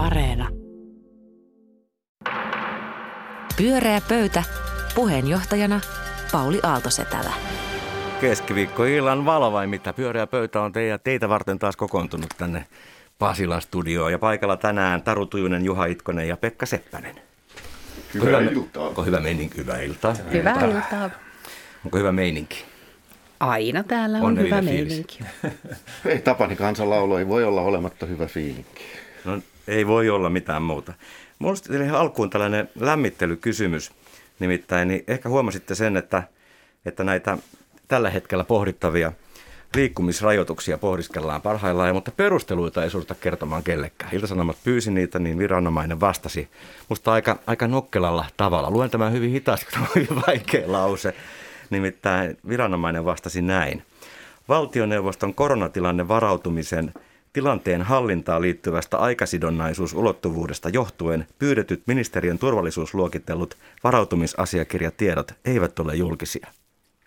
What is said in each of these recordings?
Areena. Pyöreä pöytä. Puheenjohtajana Pauli Aaltosetälä. Keskiviikkoillan valo vai mitä? Pyöreä pöytä on teitä, teitä varten taas kokoontunut tänne Pasilan studioon. Ja paikalla tänään Taru Tujunen, Juha Itkonen ja Pekka Seppänen. Hyvää hyvä, iltaa. Onko hyvä meininki? Hyvää iltaa. Hyvää iltaa. Onko hyvä meininki? Aina täällä on, On hyvä hyvä fiilis. meininki. Ei Tapani kansanlaulu, ei voi olla olematta hyvä fiilinki. No ei voi olla mitään muuta. Mulla ihan alkuun tällainen lämmittelykysymys. Nimittäin niin ehkä huomasitte sen, että, että näitä tällä hetkellä pohdittavia liikkumisrajoituksia pohdiskellaan parhaillaan, mutta perusteluita ei suosta kertomaan kellekään. Iltasanomat pyysi niitä, niin viranomainen vastasi. Musta aika, aika nokkelalla tavalla. Luen tämän hyvin hitaasti, kun on hyvin vaikea lause. Nimittäin viranomainen vastasi näin. Valtioneuvoston koronatilanne varautumisen tilanteen hallintaan liittyvästä aikasidonnaisuusulottuvuudesta johtuen pyydetyt ministeriön turvallisuusluokitellut varautumisasiakirjatiedot eivät ole julkisia.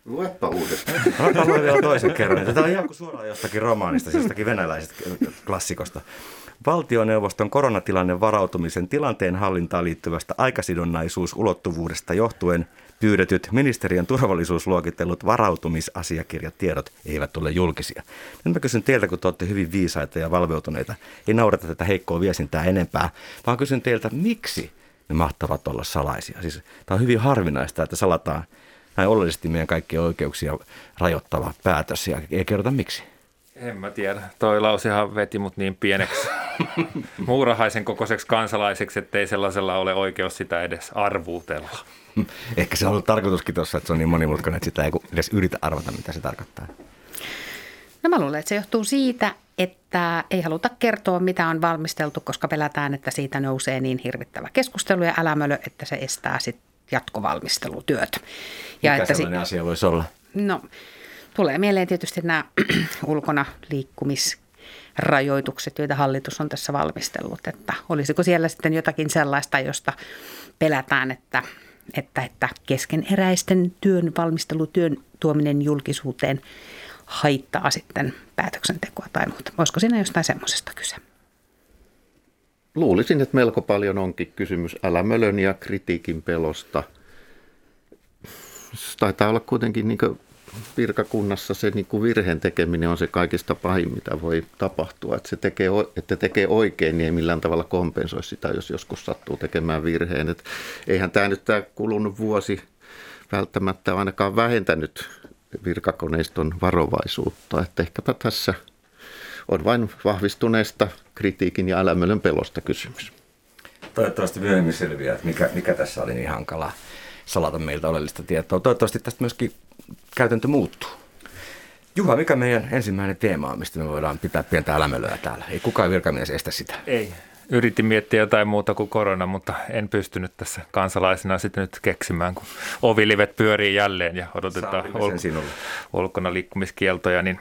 Luepa uudestaan. Mä luen vielä toisen kerran. Tämä on ihan kuin suoraan jostakin romaanista, siis jostakin venäläisestä klassikosta. Valtioneuvoston koronatilanne varautumisen tilanteen hallintaan liittyvästä aikasidonnaisuusulottuvuudesta johtuen pyydetyt ministeriön turvallisuusluokitellut varautumisasiakirjatiedot eivät ole julkisia. Nyt mä kysyn teiltä, kun te olette hyvin viisaita ja valveutuneita, ei naurata tätä heikkoa viestintää enempää, vaan kysyn teiltä, miksi ne mahtavat olla salaisia. Siis, tämä on hyvin harvinaista, että salataan näin oleellisesti meidän kaikkia oikeuksia rajoittava päätös ja ei kerrota miksi. En mä tiedä. Toi lausehan veti mut niin pieneksi muurahaisen kokoiseksi kansalaiseksi, että ei sellaisella ole oikeus sitä edes arvuutella. Ehkä se on ollut tarkoituskin tuossa, että se on niin monimutkainen, että sitä ei edes yritä arvata, mitä se tarkoittaa. No mä luulen, että se johtuu siitä, että ei haluta kertoa, mitä on valmisteltu, koska pelätään, että siitä nousee niin hirvittävä keskustelu ja älämölö, että se estää sitten jatkovalmistelutyöt. Ja Mikä että sellainen asia voisi olla? No, tulee mieleen tietysti nämä ulkona liikkumisrajoitukset, joita hallitus on tässä valmistellut. Että olisiko siellä sitten jotakin sellaista, josta pelätään, että, että, että keskeneräisten työn valmistelutyön tuominen julkisuuteen haittaa sitten päätöksentekoa tai muuta. Olisiko siinä jostain semmoisesta kyse? Luulisin, että melko paljon onkin kysymys älämölön ja kritiikin pelosta. Se taitaa olla kuitenkin niin virkakunnassa se niin virheen tekeminen on se kaikista pahin, mitä voi tapahtua. Että se tekee, että tekee oikein, niin ei millään tavalla kompensoi sitä, jos joskus sattuu tekemään virheen. Et eihän tämä nyt tämä kulunut vuosi välttämättä ainakaan vähentänyt virkakoneiston varovaisuutta. Että ehkäpä tässä on vain vahvistuneesta kritiikin ja älämölön pelosta kysymys. Toivottavasti myöhemmin selviää, että mikä, mikä tässä oli niin hankalaa salata meiltä oleellista tietoa. Toivottavasti tästä myöskin käytäntö muuttuu. Juha, mikä meidän ensimmäinen teema on, mistä me voidaan pitää pientä älämölöä täällä? Ei kukaan virkamies estä sitä. Ei. Yritin miettiä jotain muuta kuin korona, mutta en pystynyt tässä kansalaisena sitten nyt keksimään, kun ovilivet pyörii jälleen ja odotetaan ul- ulkona liikkumiskieltoja, niin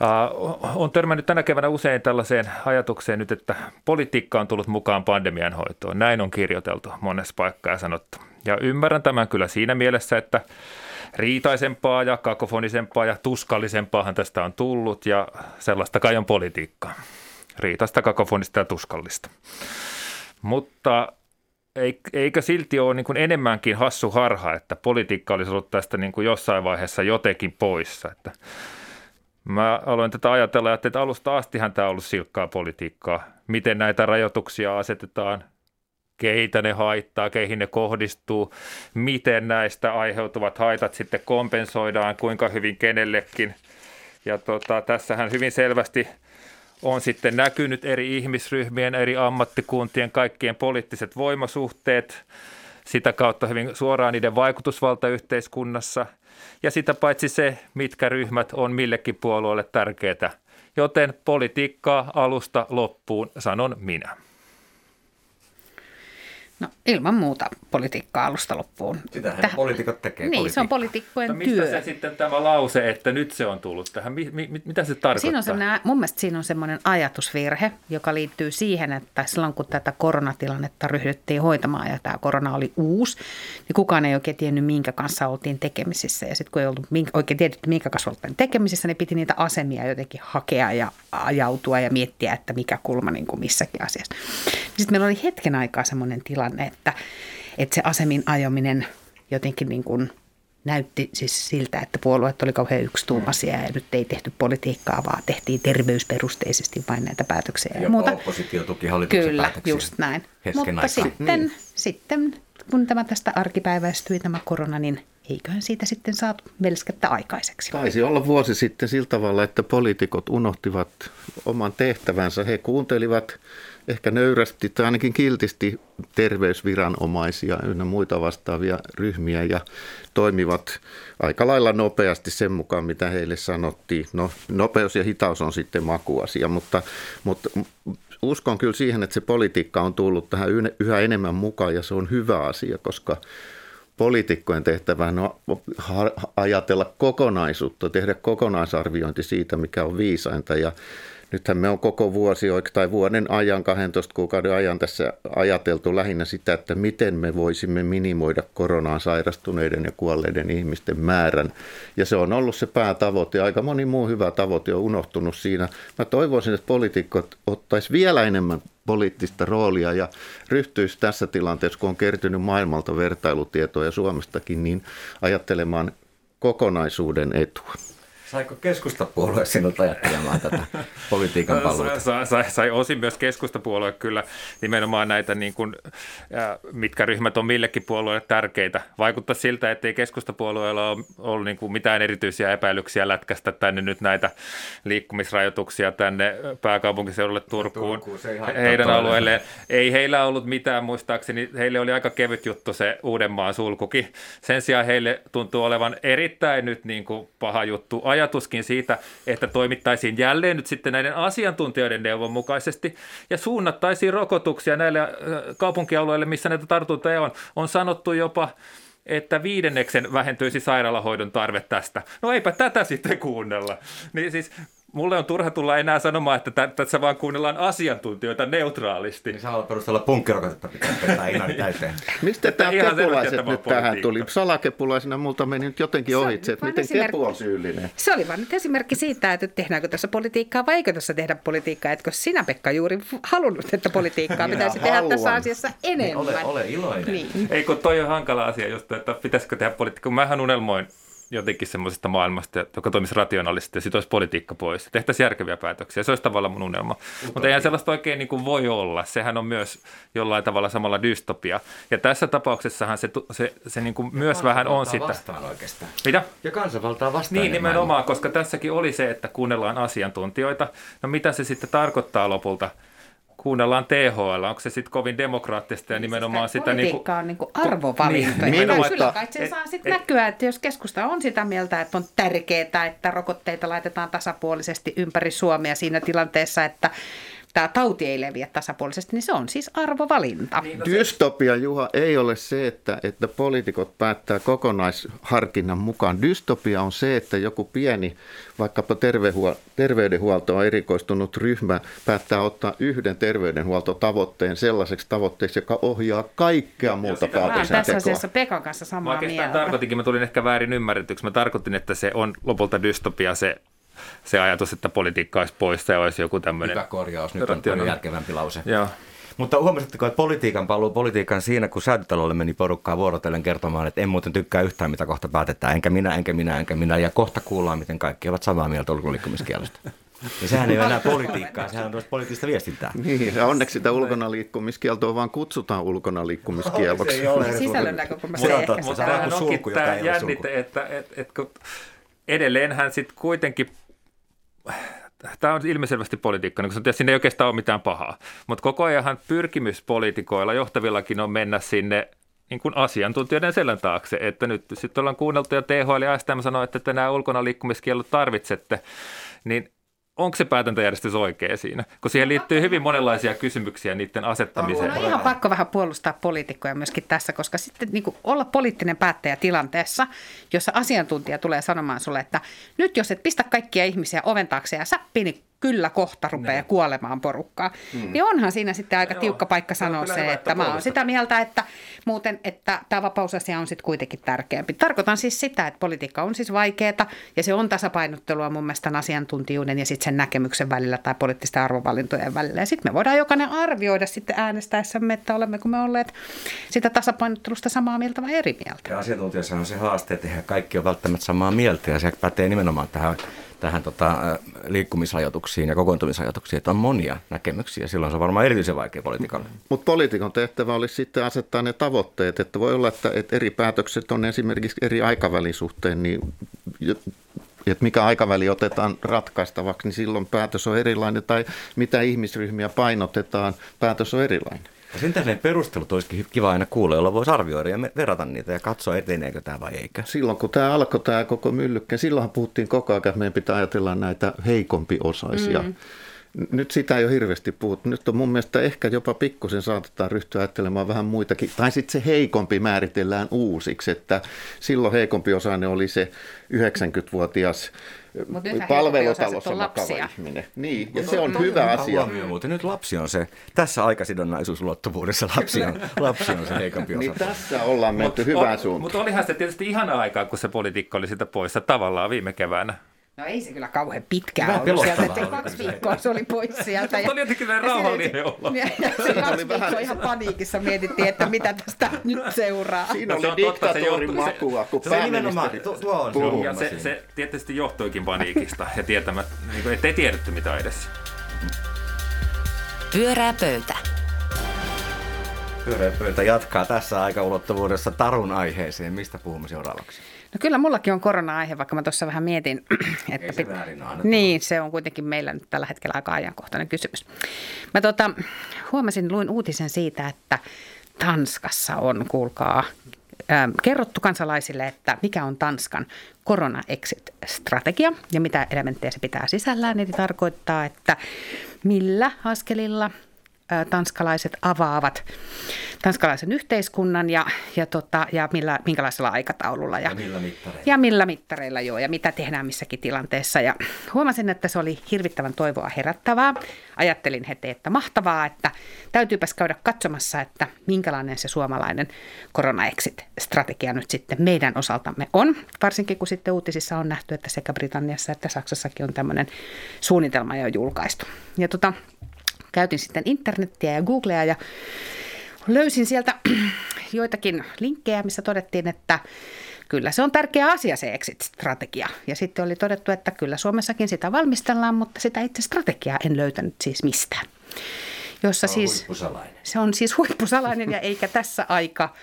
Uh, on törmännyt tänä keväänä usein tällaiseen ajatukseen nyt, että politiikka on tullut mukaan pandemian hoitoon. Näin on kirjoiteltu monessa paikkaa ja sanottu. Ja ymmärrän tämän kyllä siinä mielessä, että riitaisempaa ja kakofonisempaa ja tuskallisempaahan tästä on tullut ja sellaista kai on politiikkaa. Riitaista, kakofonista ja tuskallista. Mutta eikö silti ole niin kuin enemmänkin hassu harha, että politiikka olisi ollut tästä niin kuin jossain vaiheessa jotenkin poissa. Että Mä aloin tätä ajatella, että alusta astihan tämä on ollut silkkaa politiikkaa. Miten näitä rajoituksia asetetaan, keitä ne haittaa, keihin ne kohdistuu, miten näistä aiheutuvat haitat sitten kompensoidaan, kuinka hyvin kenellekin. Ja tota, tässähän hyvin selvästi on sitten näkynyt eri ihmisryhmien, eri ammattikuntien, kaikkien poliittiset voimasuhteet, sitä kautta hyvin suoraan niiden vaikutusvalta yhteiskunnassa – ja sitä paitsi se, mitkä ryhmät on millekin puolueelle tärkeitä. Joten politiikkaa alusta loppuun sanon minä. No ilman muuta politiikkaa alusta loppuun. Sitähän Täh... poliitikot tekee. Niin, se on poliitikkojen no, mistä työ. se sitten tämä lause, että nyt se on tullut tähän, mi, mi, mitä se tarkoittaa? Siinä on mun mielestä siinä on semmoinen ajatusvirhe, joka liittyy siihen, että silloin kun tätä koronatilannetta ryhdyttiin hoitamaan ja tämä korona oli uusi, niin kukaan ei oikein tiennyt, minkä kanssa oltiin tekemisissä. Ja sitten kun ei ollut oikein tiedetty, minkä kanssa oltiin tekemisissä, niin piti niitä asemia jotenkin hakea ja ajautua ja miettiä, että mikä kulma niin kuin missäkin asiassa. Sitten meillä oli hetken aikaa semmoinen tilanne, että, että se asemin ajaminen jotenkin niin kuin näytti siis siltä, että puolueet oli kauhean yksituumaisia ja nyt ei tehty politiikkaa, vaan tehtiin terveysperusteisesti vain näitä päätöksiä ja, ja muuta. oppositio tuki hallituksen Kyllä, päätöksiä just näin. Mutta aikaa. sitten, niin. sitten, kun tämä tästä arkipäiväistyi tämä korona, niin eiköhän siitä sitten saatu melskettä aikaiseksi. Taisi olla vuosi sitten sillä tavalla, että poliitikot unohtivat oman tehtävänsä. He kuuntelivat ehkä nöyrästi tai ainakin kiltisti terveysviranomaisia ynnä muita vastaavia ryhmiä ja toimivat aika lailla nopeasti sen mukaan, mitä heille sanottiin. No, nopeus ja hitaus on sitten makuasia, mutta, mutta uskon kyllä siihen, että se politiikka on tullut tähän yhä enemmän mukaan ja se on hyvä asia, koska poliitikkojen tehtävä on ajatella kokonaisuutta, tehdä kokonaisarviointi siitä, mikä on viisainta ja Nythän me on koko vuosi tai vuoden ajan, 12 kuukauden ajan tässä ajateltu lähinnä sitä, että miten me voisimme minimoida koronaan sairastuneiden ja kuolleiden ihmisten määrän. Ja se on ollut se päätavoite. Aika moni muu hyvä tavoite on unohtunut siinä. Mä toivoisin, että poliitikot ottaisi vielä enemmän poliittista roolia ja ryhtyisi tässä tilanteessa, kun on kertynyt maailmalta vertailutietoja Suomestakin, niin ajattelemaan kokonaisuuden etua. Saiko keskustapuolue sinut ajattelemaan tätä politiikan paluuta? Sai, sai, sai osin myös keskustapuolue kyllä nimenomaan näitä, niin kuin, mitkä ryhmät on millekin puolueelle tärkeitä. Vaikuttaa siltä, että ei keskustapuolueella ole ollut niin kuin mitään erityisiä epäilyksiä lätkästä tänne nyt näitä liikkumisrajoituksia tänne pääkaupunkiseudulle Turkuun, Turkuun heidän alueelleen. Ei heillä ollut mitään muistaakseni, heille oli aika kevyt juttu se Uudenmaan sulkukin. Sen sijaan heille tuntuu olevan erittäin nyt niin kuin paha juttu ajatuskin siitä, että toimittaisiin jälleen nyt sitten näiden asiantuntijoiden neuvon mukaisesti ja suunnattaisiin rokotuksia näille äh, kaupunkialueille, missä näitä tartuntoja on. On sanottu jopa, että viidenneksen vähentyisi sairaalahoidon tarve tästä. No eipä tätä sitten kuunnella. Niin siis Mulle on turha tulla enää sanomaan, että tässä vaan kuunnellaan asiantuntijoita neutraalisti. Niin samalla perusteella punkkirokotetta pitää pitää ihan täyteen. Mistä tämä kepulaiset nyt tähän tuli? Salakepulaisena multa meni nyt jotenkin ohitse, että miten kepu on syyllinen. Se oli vain nyt esimerkki siitä, että tehdäänkö tässä politiikkaa vai eikö tässä tehdä politiikkaa. Etkö sinä Pekka juuri halunnut, että politiikkaa pitäisi tehdä tässä asiassa enemmän? Niin ole, ole iloinen. Niin. Ei kun toi on hankala asia just, että pitäisikö tehdä politiikkaa. Mähän unelmoin jotenkin semmoisesta maailmasta, joka toimisi rationaalisesti ja sitten olisi politiikka pois. Tehtäisiin järkeviä päätöksiä. Se olisi tavallaan mun unelma. Mutta eihän sellaista oikein niin kuin voi olla. Sehän on myös jollain tavalla samalla dystopia. Ja tässä tapauksessahan se, se, se niin kuin myös vähän on sitä. vastaan oikeastaan. Mitä? Ja kansanvaltaa vastaan. Niin nimenomaan, koska tässäkin oli se, että kuunnellaan asiantuntijoita. No mitä se sitten tarkoittaa lopulta? Kuunnellaan THL, onko se sitten kovin demokraattista ja nimenomaan sitä... Politiikka niin kuin, on niin arvovalinta. Niin, nimenomaan, kyllä kai se et, saa sitten näkyä, että jos keskusta on sitä mieltä, että on tärkeää, että rokotteita laitetaan tasapuolisesti ympäri Suomea siinä tilanteessa, että tämä tauti ei leviä tasapuolisesti, niin se on siis arvovalinta. Niin, no Dystopia, Juha, ei ole se, että, että poliitikot päättää kokonaisharkinnan mukaan. Dystopia on se, että joku pieni, vaikkapa terveydenhuoltoon erikoistunut ryhmä päättää ottaa yhden terveydenhuoltotavoitteen sellaiseksi tavoitteeksi, joka ohjaa kaikkea muuta päätöksentekoa. Tässä asiassa Pekan kanssa samaa mä mieltä. tarkoitinkin, mä tulin ehkä väärin ymmärretyksi. Mä tarkoitin, että se on lopulta dystopia se se ajatus, että politiikka olisi poissa ja olisi joku tämmöinen... Hyvä korjaus, nyt on paljon järkevämpi lause. Joo. Mutta huomasitteko, että politiikan paluu politiikan siinä, kun säätötalolle meni porukkaa vuorotellen kertomaan, että en muuten tykkää yhtään, mitä kohta päätetään, enkä minä, enkä minä, enkä minä, ja kohta kuullaan, miten kaikki ovat samaa mieltä ulkoliikkumiskielosta. Ja sehän ei ole enää politiikkaa, sehän on poliittista viestintää. Niin, ja onneksi sitä ulkona liikkumiskieltoa vaan kutsutaan ulkona liikkumiskieloksi. Se ei ole Sisällön näkökulmasta. Se, se, mutta tämähän onkin tämä jännite, että, että, että, että edelleenhän sitten kuitenkin tämä on ilmiselvästi politiikka, niin kun sinne ei oikeastaan ole mitään pahaa. Mutta koko ajanhan pyrkimys poliitikoilla, johtavillakin on mennä sinne niin kuin asiantuntijoiden selän taakse, että nyt sitten ollaan kuunneltu ja THL ja STM sanoo, että nämä ulkona liikkumiskiellot tarvitsette, niin onko se päätäntäjärjestys oikea siinä? Kun siihen liittyy hyvin monenlaisia kysymyksiä niiden asettamiseen. On ihan pakko vähän puolustaa poliitikkoja myöskin tässä, koska sitten niin olla poliittinen päättäjä tilanteessa, jossa asiantuntija tulee sanomaan sulle, että nyt jos et pistä kaikkia ihmisiä oven taakse ja säppi, niin kyllä kohta rupeaa ne. kuolemaan porukkaa. Mm. Niin onhan siinä sitten aika Joo. tiukka paikka sanoa se, että, että mä oon sitä mieltä, että muuten, että tämä vapausasia on sitten kuitenkin tärkeämpi. Tarkoitan siis sitä, että politiikka on siis vaikeaa ja se on tasapainottelua mun mielestä asiantuntijuuden ja sitten sen näkemyksen välillä tai poliittisten arvovalintojen välillä. Ja sitten me voidaan jokainen arvioida sitten äänestäessämme, että olemmeko me olleet sitä tasapainottelusta samaa mieltä vai eri mieltä. Ja asiantuntijassa on se haaste, että kaikki on välttämättä samaa mieltä ja se pätee nimenomaan tähän tähän tota, liikkumisrajoituksiin ja kokoontumisrajoituksiin, että on monia näkemyksiä. Silloin se on varmaan erityisen vaikea politiikalle. Mutta poliitikon tehtävä olisi sitten asettaa ne tavoitteet, että voi olla, että, että eri päätökset on esimerkiksi eri aikavälin suhteen, niin että mikä aikaväli otetaan ratkaistavaksi, niin silloin päätös on erilainen, tai mitä ihmisryhmiä painotetaan, päätös on erilainen. Ja sen tähden perustelut olisikin kiva aina kuulla, jolla voisi arvioida ja verrata niitä ja katsoa eteneekö tämä vai eikö. Silloin kun tämä alkoi tämä koko myllykkä, silloinhan puhuttiin koko ajan, että meidän pitää ajatella näitä heikompiosaisia. Mm. Nyt sitä ei ole hirveästi puhuttu. Nyt on mun mielestä ehkä jopa pikkusen saatetaan ryhtyä ajattelemaan vähän muitakin. Tai sitten se heikompi määritellään uusiksi, että silloin heikompi osainen oli se 90-vuotias palvelutalossa makava ihminen. Niin, ja no, se on no, hyvä no, asia. Mutta nyt lapsi on se, tässä aikasidonnaisuusulottuvuudessa lapsi on, lapsi on se heikompi osa. Niin tässä ollaan menty hyvään suuntaan. Mutta olihan se tietysti ihana aikaa, kun se politiikka oli sitä poissa tavallaan viime keväänä. No ei se kyllä kauhean pitkään vähän ollut sieltä, että kaksi viikkoa se oli pois sieltä. Se oli jotenkin rauhallinen olla. Ja, ja se kaksi viikkoa ihan paniikissa mietittiin, että mitä tästä nyt seuraa. Siinä no, oli diktatorin makua, kun se, pääministeri tuo, tuo on ja se, se tietysti johtuikin paniikista ja tietämättä, niin ettei tiedetty mitä edessä. Pyörää pöytä. Pyöreä pöytä jatkaa tässä aikaulottuvuudessa tarun aiheeseen. Mistä puhumme seuraavaksi? No kyllä mullakin on korona-aihe, vaikka mä tuossa vähän mietin. Että Ei se pit... Niin, se on kuitenkin meillä nyt tällä hetkellä aika ajankohtainen kysymys. Mä tota, huomasin, luin uutisen siitä, että Tanskassa on, kuulkaa, ähm, kerrottu kansalaisille, että mikä on Tanskan korona-exit-strategia ja mitä elementtejä se pitää sisällään. Eli tarkoittaa, että millä askelilla tanskalaiset avaavat tanskalaisen yhteiskunnan ja, ja, tota, ja millä, minkälaisella aikataululla. Ja, ja millä mittareilla. Ja millä mittareilla, joo, ja mitä tehdään missäkin tilanteessa. Ja huomasin, että se oli hirvittävän toivoa herättävää. Ajattelin heti, että mahtavaa, että täytyypäs käydä katsomassa, että minkälainen se suomalainen korona-exit-strategia nyt sitten meidän osaltamme on. Varsinkin kun sitten uutisissa on nähty, että sekä Britanniassa että Saksassakin on tämmöinen suunnitelma jo julkaistu. Ja tota, käytin sitten internettiä ja Googlea ja löysin sieltä joitakin linkkejä, missä todettiin, että kyllä se on tärkeä asia se exit-strategia. Ja sitten oli todettu, että kyllä Suomessakin sitä valmistellaan, mutta sitä itse strategiaa en löytänyt siis mistään. Jossa se on siis, Se on siis huippusalainen ja eikä tässä aika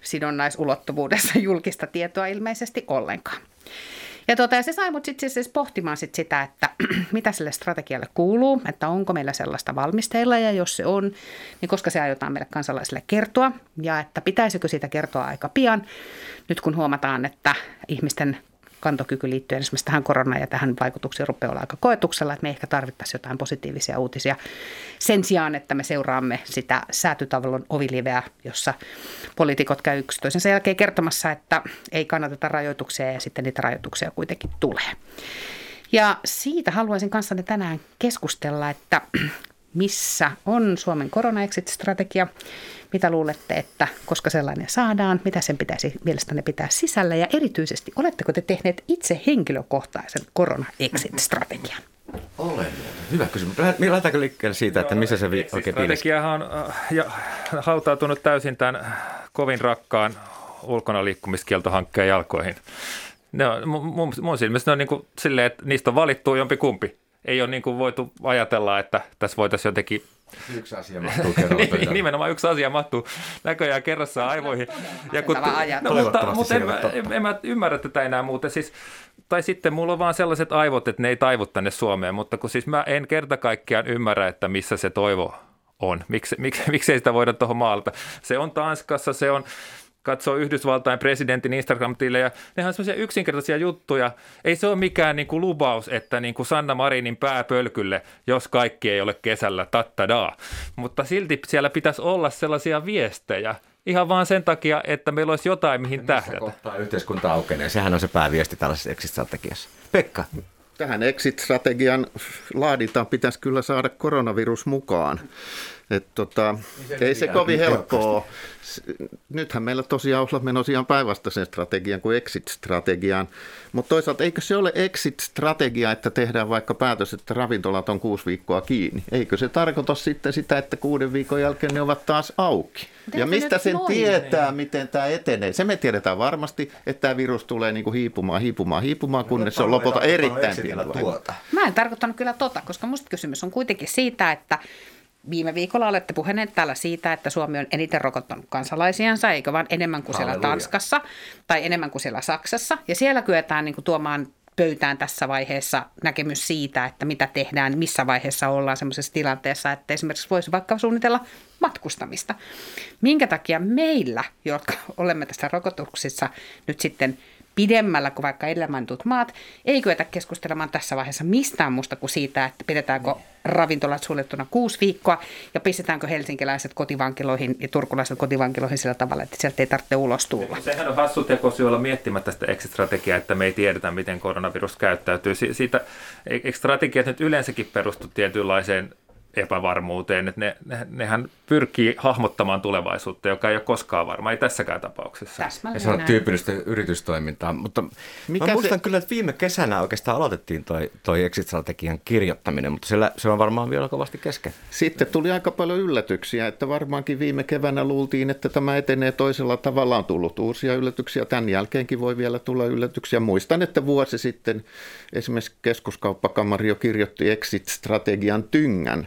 sidonnaisulottuvuudessa julkista tietoa ilmeisesti ollenkaan. Ja, tota, ja se sai mut sitten siis pohtimaan sit sitä, että mitä sille strategialle kuuluu, että onko meillä sellaista valmisteilla ja jos se on, niin koska se aiotaan meille kansalaisille kertoa ja että pitäisikö siitä kertoa aika pian, nyt kun huomataan, että ihmisten kantokyky liittyen esimerkiksi tähän koronaan ja tähän vaikutuksiin rupeaa olla aika koetuksella, että me ehkä tarvittaisiin jotain positiivisia uutisia sen sijaan, että me seuraamme sitä säätytavalon oviliveä, jossa poliitikot käy yksi toisensa jälkeen kertomassa, että ei kannateta rajoituksia ja sitten niitä rajoituksia kuitenkin tulee. Ja siitä haluaisin kanssanne tänään keskustella, että missä on Suomen korona strategia mitä luulette, että koska sellainen saadaan, mitä sen pitäisi mielestäni pitää sisällä ja erityisesti, oletteko te tehneet itse henkilökohtaisen korona-exit-strategian? Olen. Hyvä kysymys. Lähdetäänkö liikkeelle siitä, että missä se vi- oikein Strategiahan on äh, ja, hautautunut täysin tämän kovin rakkaan ulkona liikkumiskieltohankkeen jalkoihin. Ne on, mun, mun silmissä ne on niin kuin silleen, että niistä on valittu jompi kumpi. Ei ole niin kuin voitu ajatella, että tässä voitaisiin jotenkin Yksi asia mahtuu niin, Nimenomaan yksi asia mahtuu näköjään kerrassa aivoihin. Ja kun, no, mutta, mutta en, en, en, mä ymmärrä tätä enää muuten. Siis, tai sitten mulla on vaan sellaiset aivot, että ne ei taivu tänne Suomeen, mutta kun siis mä en kerta kaikkiaan ymmärrä, että missä se toivo on. Miksi, miksi, miksi ei sitä voida tuohon maalata? Se on Tanskassa, se on katsoo Yhdysvaltain presidentin Instagram-tilejä, nehän on sellaisia yksinkertaisia juttuja. Ei se ole mikään niin kuin lubaus, että niin kuin Sanna Marinin pääpölkylle, jos kaikki ei ole kesällä, tattadaa. Mutta silti siellä pitäisi olla sellaisia viestejä, ihan vaan sen takia, että meillä olisi jotain, mihin tähdätä. kohtaa yhteiskunta aukenee? Sehän on se pääviesti tällaisessa exit-strategiassa. Pekka. Tähän exit-strategian laadintaan pitäisi kyllä saada koronavirus mukaan. Et tota, niin ei se kovin helppoa. Nythän meillä tosiaan on menossa ihan päinvastaisen strategian kuin exit-strategiaan. Mutta toisaalta eikö se ole exit-strategia, että tehdään vaikka päätös, että ravintolat on kuusi viikkoa kiinni? Eikö se tarkoita sitten sitä, että kuuden viikon jälkeen ne ovat taas auki? Teekö ja mistä sen noin? tietää, miten tämä etenee? Se me tiedetään varmasti, että tämä virus tulee niinku hiipumaan, hiipumaan, hiipumaan, kunnes se on lopulta erittäin pieni. Tuota. Mä en tarkoittanut kyllä tota, koska musta kysymys on kuitenkin siitä, että Viime viikolla olette puhuneet täällä siitä, että Suomi on eniten rokottanut kansalaisiansa, eikö vaan enemmän kuin siellä Halleluja. Tanskassa tai enemmän kuin siellä Saksassa. Ja siellä kyetään niin kuin tuomaan pöytään tässä vaiheessa näkemys siitä, että mitä tehdään, missä vaiheessa ollaan sellaisessa tilanteessa, että esimerkiksi voisi vaikka suunnitella matkustamista. Minkä takia meillä, jotka olemme tässä rokotuksissa nyt sitten – pidemmällä kuin vaikka edellä mainitut maat, ei kyetä keskustelemaan tässä vaiheessa mistään muusta kuin siitä, että pidetäänkö ravintolat suljettuna kuusi viikkoa ja pistetäänkö helsinkiläiset kotivankiloihin ja turkulaiset kotivankiloihin sillä tavalla, että sieltä ei tarvitse ulos tulla. Sehän on hassu teko olla miettimättä sitä exit-strategiaa, että me ei tiedetä, miten koronavirus käyttäytyy. Siitä, eikö strategiat nyt yleensäkin perustu tietynlaiseen epävarmuuteen, että ne, ne, nehän pyrkii hahmottamaan tulevaisuutta, joka ei ole koskaan varma, ei tässäkään tapauksessa. ja se on näin. tyypillistä yritystoimintaa, mutta Mikä mä muistan se... kyllä, että viime kesänä oikeastaan aloitettiin toi, toi exit-strategian kirjoittaminen, mutta se, se on varmaan vielä kovasti kesken. Sitten tuli aika paljon yllätyksiä, että varmaankin viime keväänä luultiin, että tämä etenee toisella tavalla, on tullut uusia yllätyksiä, tämän jälkeenkin voi vielä tulla yllätyksiä. Muistan, että vuosi sitten esimerkiksi keskuskauppakamari jo kirjoitti exit-strategian tyngän,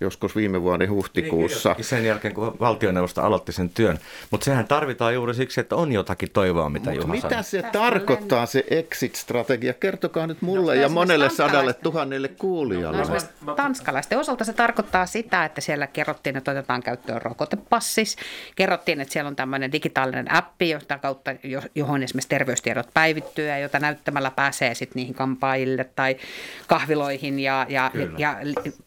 joskus viime vuoden huhtikuussa. Niin, sen jälkeen, kun valtioneuvosto aloitti sen työn. Mutta sehän tarvitaan juuri siksi, että on jotakin toivoa, mitä Mut Juha mitä sanoi. se Tästä tarkoittaa se exit-strategia? Kertokaa nyt mulle no, ja monelle sadalle tuhannelle kuulijalle. No, tanskalaisten osalta se tarkoittaa sitä, että siellä kerrottiin, että otetaan käyttöön rokotepassis. Kerrottiin, että siellä on tämmöinen digitaalinen appi, jota kautta, johon esimerkiksi terveystiedot päivittyy ja jota näyttämällä pääsee sitten niihin kampaajille tai kahviloihin ja, ja, ja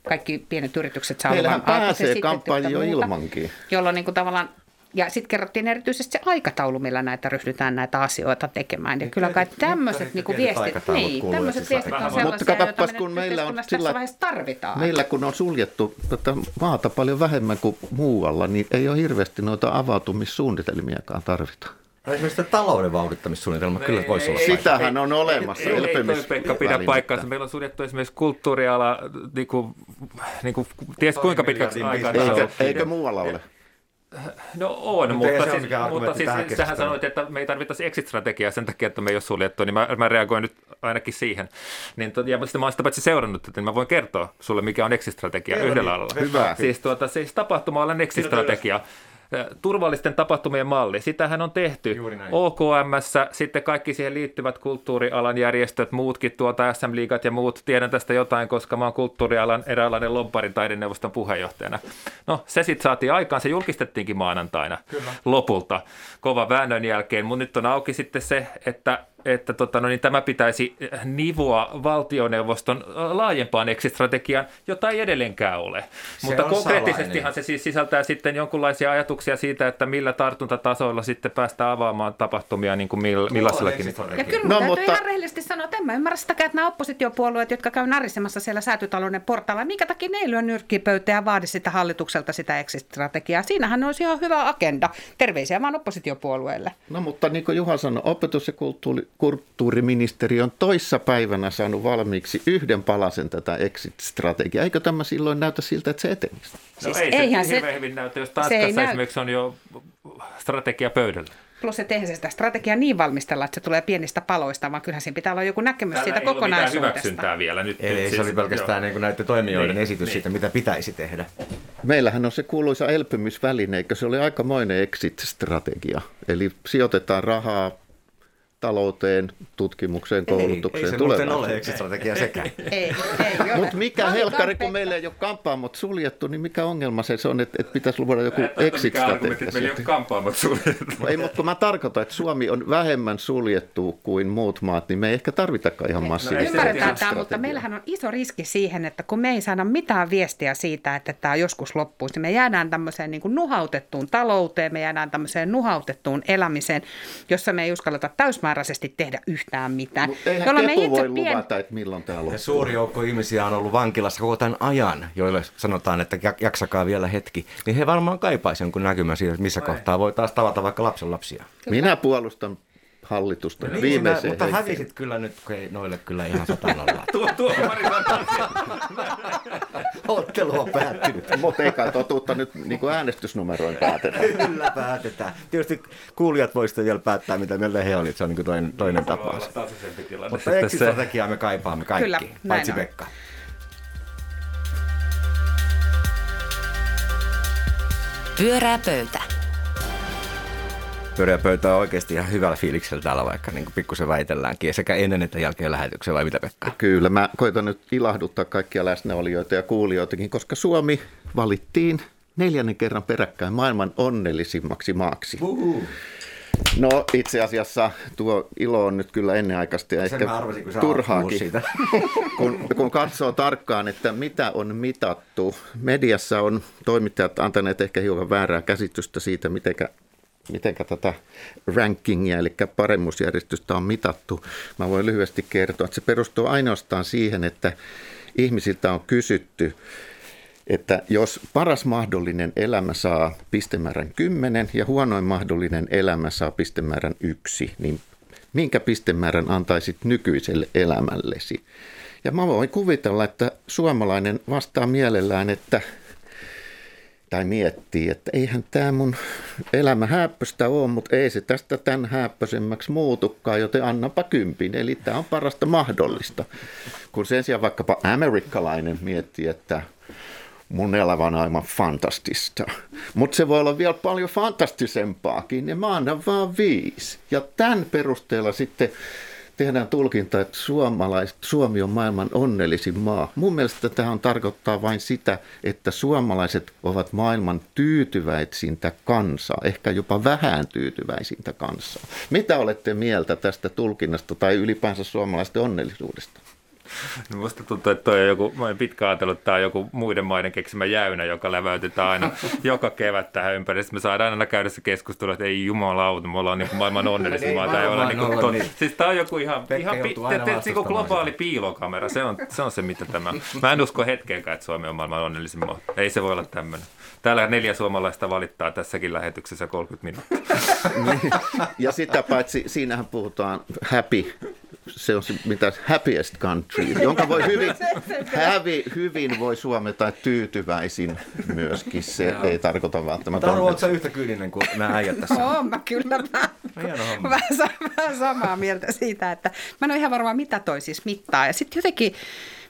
kaikki pienet yritykset yritykset saa Meillähän pääsee kampanja jo ilmankin. Jolloin niin kuin tavallaan ja sitten kerrottiin erityisesti se aikataulu, millä näitä ryhdytään näitä asioita tekemään. Ja niin, kyllä kai tämmöiset niin viestit, niin, tämmöiset viestit on sellaisia, Mutta katsopas, kun meillä on sillä, tarvitaan. Meillä kun on suljettu tätä maata paljon vähemmän kuin muualla, niin ei ole hirveästi noita avautumissuunnitelmiakaan tarvita. No esimerkiksi talouden vauhdittamissuunnitelma kyllä voisi olla. Sitähän on olemassa. Ei, ei, ei Pekka pidä paikkaansa. Meillä on suljettu esimerkiksi kulttuuriala, niin kuin, niin kuin, ties kuinka pitkäksi aikaa. Eikö, eikö muualla ole? No on, mutta, mutta, siis, mutta siis sähän sanoit, että me ei tarvittaisi exit-strategiaa sen takia, että me ei ole suljettu, niin mä, mä reagoin nyt ainakin siihen. Niin, to, ja sitten mä olen sitä paitsi seurannut, että niin mä voin kertoa sulle, mikä on exit-strategia yhdellä alalla. Hyvä. Siis, tuota, siis tapahtuma-alan exit-strategia turvallisten tapahtumien malli. Sitähän on tehty OKMS, sitten kaikki siihen liittyvät kulttuurialan järjestöt, muutkin tuota SM-liigat ja muut. Tiedän tästä jotain, koska mä oon kulttuurialan eräänlainen lobbarin taideneuvoston puheenjohtajana. No se sitten saatiin aikaan, se julkistettiinkin maanantaina Kyllä. lopulta kova väännön jälkeen, mutta nyt on auki sitten se, että että tota, no niin, tämä pitäisi nivoa valtioneuvoston laajempaan exit-strategiaan, jota ei edelleenkään ole. Se Mutta konkreettisestihan se siis sisältää sitten jonkinlaisia ajatuksia siitä, että millä tartuntatasoilla sitten päästään avaamaan tapahtumia niin kuin mill, millaisellakin. Ja kyllä no, täytyy mutta... ihan rehellisesti sanoa, että en mä ymmärrä sitä, että nämä oppositiopuolueet, jotka käy narisemassa siellä säätytalouden portaalla, minkä takia ne ei lyö nyrkkipöytä ja vaadi sitä hallitukselta sitä exit-strategiaa. Siinähän olisi ihan hyvä agenda. Terveisiä vaan oppositiopuolueelle. No mutta niin kuin Juha sanoi, opetus- ja kulttuuri, kulttuuriministeri on toissa päivänä saanut valmiiksi yhden palasen tätä exit-strategiaa. Eikö tämä silloin näytä siltä, että se etenisi? No siis ei eihän se hirveän hyvin näytä, jos Tanskassa esimerkiksi on jo strategia pöydällä. Plus, että eihän se sitä strategiaa niin valmistella, että se tulee pienistä paloista, vaan kyllähän siinä pitää olla joku näkemys Täällä siitä ei kokonaisuudesta. vielä. Nyt, ei, nyt se oli pelkästään niin näiden toimijoiden niin, esitys niin. siitä, mitä pitäisi tehdä. Meillähän on se kuuluisa elpymisväline, eikö se oli aikamoinen exit-strategia. Eli sijoitetaan rahaa talouteen, tutkimukseen, koulutukseen, ei, ei se muuten ole exit-strategia sekä. ei, ei Mutta mikä helkkari, kun meillä ei ole kampaamot suljettu, niin mikä ongelma se, se on, että, että pitäisi luoda joku exit-strategia? Meillä ei ole kampaamot suljettu. Ei, mutta kun mä tarkoitan, että Suomi on vähemmän suljettu kuin muut maat, niin me ei ehkä tarvitakaan ihan massiivista no, Ymmärretään tämä, mutta meillähän on iso riski siihen, että kun me ei saada mitään viestiä siitä, että tämä joskus loppuisi, niin me jäädään tämmöiseen niin kuin nuhautettuun talouteen, me jäädään tämmöiseen nuhautettuun elämiseen, jossa me ei uskalleta täysmääräisesti tehdä yhtään mitään. Mutta eihän me itse voi pien... luvata, että milloin tämä loppuu. Ja suuri joukko ihmisiä on ollut vankilassa koko tämän ajan, joille sanotaan, että jaksakaa vielä hetki. Niin he varmaan kaipaisivat jonkun näkymän siitä, missä Vai. kohtaa voi taas tavata vaikka lapsen lapsia. Minä puolustan hallitusta no niin, Mutta hetkeen. hävisit kyllä nyt, kun ei noille kyllä ihan satanolla. tuo, tuo Ottelu on päättynyt. Mutta eikä totuutta nyt niin kuin äänestysnumeroin päätetään. Kyllä päätetään. Tietysti kuulijat voisivat vielä päättää, mitä mieltä he olivat. Se on niin kuin toinen, toinen tapaus. Mutta exit-strategiaa me kaipaamme kaikki, kyllä, paitsi on. Pekka. Pyörää pöytä. Pyöreä pöytä on oikeasti ihan hyvällä fiiliksellä täällä, vaikka niin pikkusen väitelläänkin. Sekä ennen että jälkeen lähetyksen, vai mitä Pekka? Kyllä, mä koitan nyt ilahduttaa kaikkia läsnäolijoita ja kuulijoitakin, koska Suomi valittiin neljännen kerran peräkkäin maailman onnellisimmaksi maaksi. Uhu. No itse asiassa tuo ilo on nyt kyllä ennenaikaista ja Sen ehkä arvasin, kun turhaakin, siitä. kun, kun katsoo tarkkaan, että mitä on mitattu. Mediassa on toimittajat antaneet ehkä hiukan väärää käsitystä siitä, miten miten tätä rankingia, eli paremmuusjärjestystä on mitattu. Mä voin lyhyesti kertoa, että se perustuu ainoastaan siihen, että ihmisiltä on kysytty, että jos paras mahdollinen elämä saa pistemäärän 10 ja huonoin mahdollinen elämä saa pistemäärän 1, niin minkä pistemäärän antaisit nykyiselle elämällesi? Ja mä voin kuvitella, että suomalainen vastaa mielellään, että tai miettii, että eihän tämä mun elämä häppöstä ole, mutta ei se tästä tämän häppöisemmäksi muutukaan, joten annapa kympin. Eli tämä on parasta mahdollista. Kun sen sijaan vaikkapa amerikkalainen miettii, että mun elämä on aivan fantastista. Mutta se voi olla vielä paljon fantastisempaakin, niin mä annan vaan viisi. Ja tämän perusteella sitten tehdään tulkinta, että suomalaiset, Suomi on maailman onnellisin maa. Mun mielestä tähän tarkoittaa vain sitä, että suomalaiset ovat maailman tyytyväisintä kansaa, ehkä jopa vähän tyytyväisintä kansaa. Mitä olette mieltä tästä tulkinnasta tai ylipäänsä suomalaisten onnellisuudesta? No musta tuntuu, että toi on joku, mä olen pitkään ajatellut, että tämä on joku muiden maiden keksimä jäynä, joka läväytetään aina joka kevät tähän ympäri. Sitten me saadaan aina käydä se keskustelu, että ei jumalauta, me ollaan niin kuin maailman onnellisin maa. Tämä, niin kuin, niin. Siis on joku ihan, ihan pi, te, te, niin globaali piilokamera, se on, se on se mitä tämä. Mä en usko hetkeäkään, että Suomi on maailman onnellisin maa. Ei se voi olla tämmöinen. Täällä neljä suomalaista valittaa tässäkin lähetyksessä 30 minuuttia. Niin. ja sitä paitsi, siinähän puhutaan happy se on se, mitä happiest country, jonka voi hyvin, hävi, hyvin voi suometa tyytyväisin myöskin. Se Joo. ei tarkoita välttämättä. Taru, oletko yhtä kyyninen kuin nämä äijät tässä? Oon mä kyllä. Mä, no, vähän, vähän samaa mieltä siitä, että mä en ole ihan varma, mitä toi siis mittaa. Ja sitten jotenkin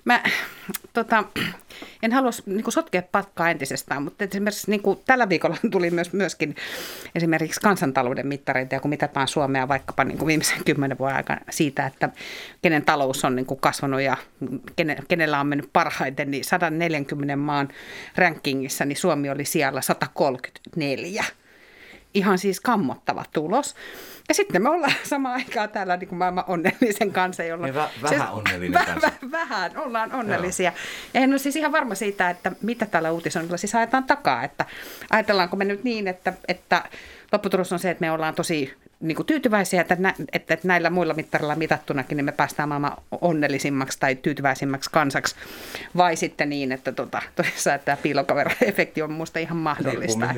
mä tota, en halua niin kuin, sotkea patkaa entisestään, mutta esimerkiksi niin kuin, tällä viikolla tuli myös, myöskin esimerkiksi kansantalouden mittareita, ja kun mitataan Suomea vaikkapa niin kuin viimeisen kymmenen vuoden aikana siitä, että kenen talous on niin kuin, kasvanut ja kenen, kenellä on mennyt parhaiten, niin 140 maan rankingissa, niin Suomi oli siellä 134 ihan siis kammottava tulos. Ja sitten me ollaan samaan aikaan täällä niin kuin maailman onnellisen kanssa, jolla... Niin vä- vähän onnellinen vä- kanssa. Vä- vähän, ollaan onnellisia. Joo. Ja en ole siis ihan varma siitä, että mitä tällä uutisoinnilla siis ajetaan takaa. Että ajatellaanko me nyt niin, että, että lopputulos on se, että me ollaan tosi niin kuin tyytyväisiä, että, nä, että, että näillä muilla mittarilla mitattunakin niin me päästään maailman onnellisimmaksi tai tyytyväisimmäksi kansaksi. Vai sitten niin, että tota, että tämä piilokavera-efekti on minusta ihan mahdollista.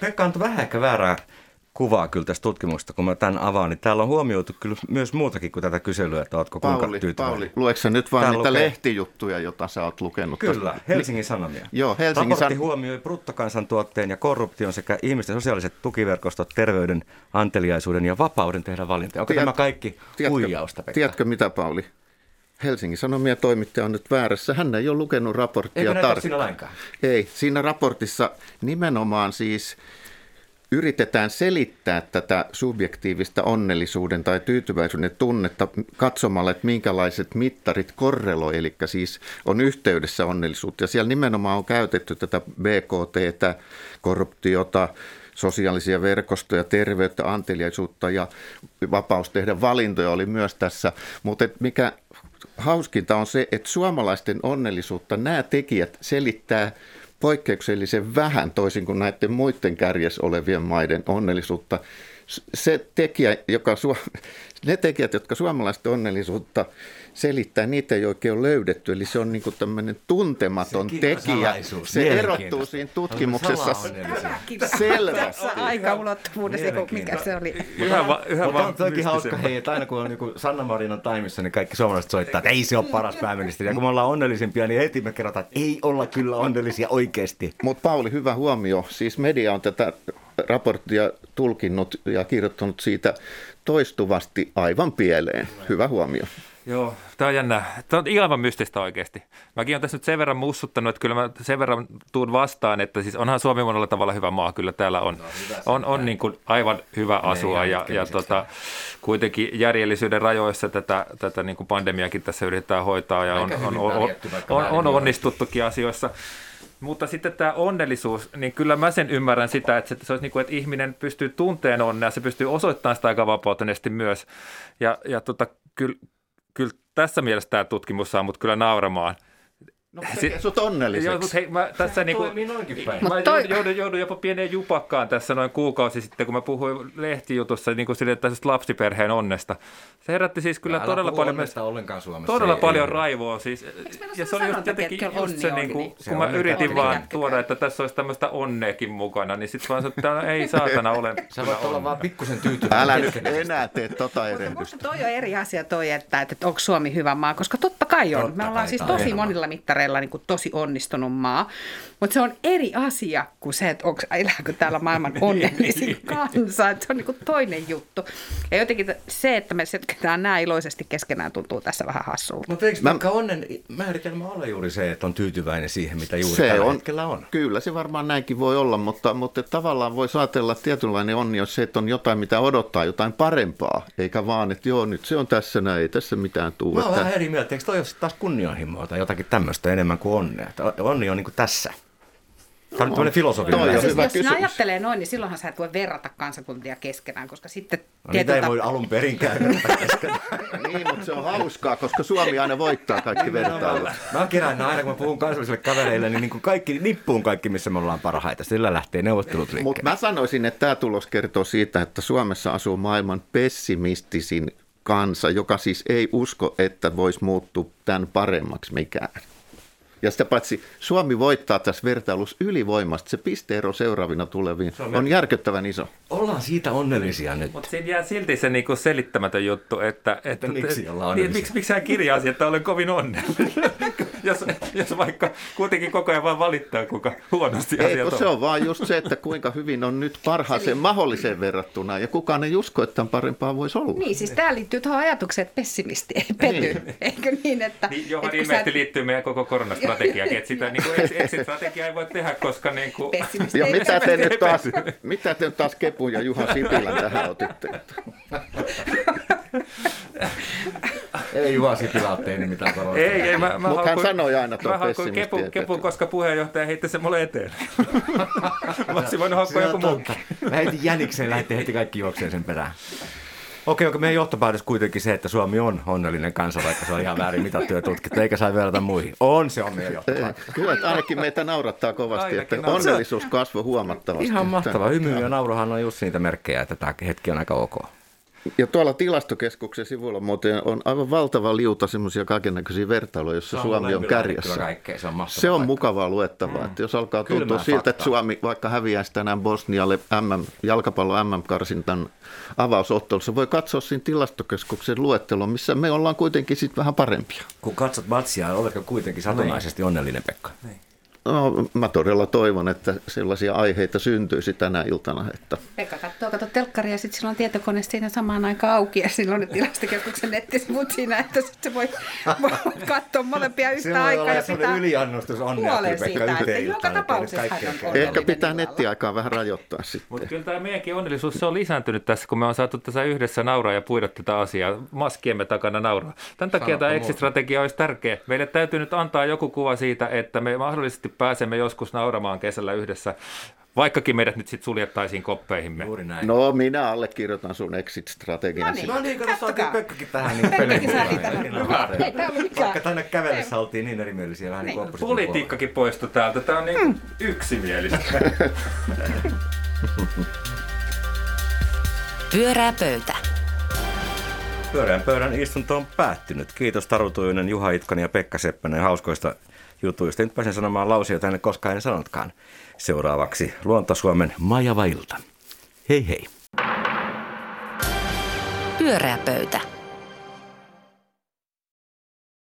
Pekka on vähän ehkä väärää kuvaa kyllä tästä tutkimuksesta, kun mä tämän avaan, niin täällä on huomioitu kyllä myös muutakin kuin tätä kyselyä, että oletko Pauli, kuinka tyytyväinen. Pauli, lueksä nyt vain niitä lukee... lehtijuttuja, joita sä oot lukenut? Kyllä, tästä? Helsingin Sanomia. Joo, Helsingin Raportti san... huomioi bruttokansantuotteen ja korruption sekä ihmisten sosiaaliset tukiverkostot, terveyden, anteliaisuuden ja vapauden tehdä valintoja. Onko Tiet... tämä kaikki tiedätkö, huijausta, Pekka? Tiedätkö mitä, Pauli? Helsingin Sanomia toimittaja on nyt väärässä. Hän ei ole lukenut raporttia tarkkaan. siinä lainkaan? Ei, siinä raportissa nimenomaan siis yritetään selittää tätä subjektiivista onnellisuuden tai tyytyväisyyden tunnetta katsomalla, että minkälaiset mittarit korreloi, eli siis on yhteydessä onnellisuutta. Ja siellä nimenomaan on käytetty tätä BKT, korruptiota, sosiaalisia verkostoja, terveyttä, anteliaisuutta ja vapaus tehdä valintoja oli myös tässä. Mutta mikä hauskinta on se, että suomalaisten onnellisuutta nämä tekijät selittää poikkeuksellisen vähän toisin kuin näiden muiden kärjes olevien maiden onnellisuutta. Se tekijä, joka, ne tekijät, jotka suomalaisten onnellisuutta selittää, niitä ei oikein ole löydetty. Eli se on niin tämmöinen tuntematon se tekijä. Se erottuu siinä tutkimuksessa selvästi. Aikaulottuvuudessa, mikä se oli. Yhä, va, yhä Mutta on toikin hauska, hei, että aina kun on niin Sanna Marinan taimissa, niin kaikki suomalaiset soittaa, että ei se ole paras pääministeri. Ja kun me ollaan onnellisimpia, niin heti me kerrotaan, että ei olla kyllä onnellisia oikeasti. Mutta Pauli, hyvä huomio. Siis media on tätä raporttia tulkinnut ja kirjoittanut siitä toistuvasti aivan pieleen. Hyvä huomio. Joo, tämä on jännä. Tämä on aivan mystistä oikeasti. Mäkin olen tässä nyt sen verran mussuttanut, että kyllä mä sen verran tuun vastaan, että siis onhan Suomi monella tavalla hyvä maa. Kyllä täällä on, no, on, on niin kuin aivan hyvä asua ja, ja tota, kuitenkin järjellisyyden rajoissa tätä, tätä niin kuin pandemiakin tässä yritetään hoitaa ja on, on, on, on, on onnistuttukin asioissa. Mutta sitten tämä onnellisuus, niin kyllä mä sen ymmärrän sitä, että se olisi niin kuin, että ihminen pystyy tunteen onnea, se pystyy osoittamaan sitä aika vapautuneesti myös. Ja, ja tota, kyllä, kyllä tässä mielessä tämä tutkimus saa mut kyllä nauramaan – No tekee sut onnelliseksi. Joo, hei, mä tässä niinku, noinkin päin. Mä toi... joudun, joudun, jopa pieneen jupakkaan tässä noin kuukausi sitten, kun mä puhuin lehtijutussa niin kuin sille tästä lapsiperheen onnesta. Se herätti siis kyllä Älä todella paljon, ollenkaan Suomessa. todella ei, paljon ei. raivoa. Siis, ja se oli just jotenkin just se, niin kuin, kun mä yritin vaan tuoda, että tässä olisi tämmöistä onneekin mukana, niin sitten vaan että ei saatana ole. Sä voit olla vaan pikkusen tyytyväinen. Älä nyt enää tee tota erehdystä. Toi on eri asia toi, että, että onko Suomi hyvä maa, koska totta kai on. Me ollaan siis tosi monilla mittareilla mittareilla niin kuin tosi onnistunut maa. Mutta se on eri asia kuin se, että onko, elääkö täällä maailman onnellisin kansa. Että se on niin kuin toinen juttu. Ja jotenkin se, että me setketään nämä iloisesti keskenään, tuntuu tässä vähän hassulta. Mutta eikö Mä... onnen määritelmä ole juuri se, että on tyytyväinen siihen, mitä juuri se tällä on, hetkellä on? Kyllä, se varmaan näinkin voi olla, mutta, mutta tavallaan voi ajatella, että tietynlainen onni on se, että on jotain, mitä odottaa, jotain parempaa, eikä vaan, että joo, nyt se on tässä näin, ei tässä mitään tule. Mä oon että... vähän eri mieltä, eikö toi ole taas kunnianhimoa tai jotakin tämmöistä enemmän kuin onnea. Onni on niin kuin tässä. Tämä on tämmöinen filosofinen. Toi hyvä Jos kysymys. ajattelee noin, niin silloinhan sä et voi verrata kansakuntia keskenään, koska sitten... No, niitä ei voi alun perinkään keskenään. niin, mutta se on hauskaa, koska Suomi aina voittaa kaikki vertailut. Mä kerään aina, kun mä puhun kansallisille kavereille, niin, niin kuin kaikki, nippuun kaikki, missä me ollaan parhaita. Sillä lähtee neuvottelut liikkeelle. Mutta mä sanoisin, että tämä tulos kertoo siitä, että Suomessa asuu maailman pessimistisin kansa, joka siis ei usko, että voisi muuttua tämän paremmaksi mikään. Ja sitä paitsi Suomi voittaa tässä vertailussa ylivoimasti. Se pisteero seuraavina tuleviin on, on järkyttävän iso. Ollaan siitä onnellisia nyt. Mutta siinä jää silti se niinku selittämätön juttu, että... että, että miksi ollaan niin, onnellisia? Niin, miksi, miksi hän kirjaa että olen kovin onnellinen? jos, jos vaikka kuitenkin koko ajan vaan valittaa, kuinka huonosti Ei, asiat on. se on vaan just se, että kuinka hyvin on nyt parhaaseen mahdolliseen verrattuna, ja kukaan ei usko, että parempaa voisi olla. Niin, siis tämä liittyy tuohon ajatukseen, että pessimisti ei pety. Niin. Eikö niin, että... Niin, johon ilmeisesti sä... liittyy meidän koko koronastrategiakin, että sitä niin exit-strategiaa ei voi tehdä, koska niin kuin... Ja mitä te, nyt taas, mitä te nyt taas Kepu ja Juha Sipilän tähän otitte? ei Juha Sipilä ole tehnyt mitään korona. Ei, ei, mä, mä Mutta hän sanoi aina tuon pessimisti. Kepu, kepu, koska puheenjohtaja heitti sen mulle eteen. mä olisin voinut hakkoa joku muu. Mä heitin jäniksen ja heti kaikki juokseen sen perään. Okei, okay, meidän johtopäätös kuitenkin se, että Suomi on onnellinen kansa, vaikka se on ihan väärin mitattu ja tutkittu, eikä saa verrata muihin. On, se on meidän johtopäätös. Kyllä, että ainakin meitä naurattaa kovasti, ainakin että onnellisuus kasvoi huomattavasti. Ihan mahtava. Hymy ja nauruhan on just niitä merkkejä, että tämä hetki on aika ok. Ja tuolla tilastokeskuksen sivuilla muuten on aivan valtava liuta semmoisia kaikennäköisiä vertailuja, joissa on Suomi on kärjessä. Kaikkea, se on, se on mukavaa luettavaa. Mm. Että jos alkaa tuntua Kylmää siltä, faktaa. että Suomi vaikka häviäisi tänään Bosnialle MM, jalkapallon MM-karsintan avausottelussa, voi katsoa siinä tilastokeskuksen luettelon, missä me ollaan kuitenkin sitten vähän parempia. Kun katsot matsia, oletko kuitenkin satunnaisesti niin. onnellinen, Pekka? Niin. No, mä todella toivon, että sellaisia aiheita syntyisi tänä iltana. Että... Pekka katsoo, kato telkkaria ja sitten sillä on tietokone siinä samaan aikaan auki ja silloin ne tilastokeskuksen nettisivut siinä, että sitten se voi, voi katsoa molempia yhtä Silloin aikaa ja pitää yliannostus huolen siitä, että joka tapauksessa on Ehkä pitää nettiaikaa vähän rajoittaa sitten. Mutta kyllä tämä meidänkin onnellisuus se on lisääntynyt tässä, kun me on saatu tässä yhdessä nauraa ja puida tätä asiaa, maskiemme takana nauraa. Tämän takia tämä exit-strategia olisi tärkeä. Meille täytyy nyt antaa joku kuva siitä, että me mahdollisesti pääsemme joskus nauramaan kesällä yhdessä Vaikkakin meidät nyt sitten suljettaisiin koppeihimme. Juuri näin. No minä allekirjoitan sun exit-strategian. No niin, no niin kato, saatiin Pekkakin tähän niin peliin. Vaikka tänne kävellessä oltiin niin erimielisiä vähän niin, niin Politiikkakin poistui täältä. Tämä on niin mm. yksimielistä. Pyörää pöytä. Pyöreän pöydän istunto on päättynyt. Kiitos Taru Tujunen, Juha Itkonen ja Pekka Seppänen hauskoista jutuista. Nyt pääsen sanomaan lausia tänne, koska en sanotkaan. Seuraavaksi Luontosuomen Maija Vailta. Hei hei. Pyöreä pöytä.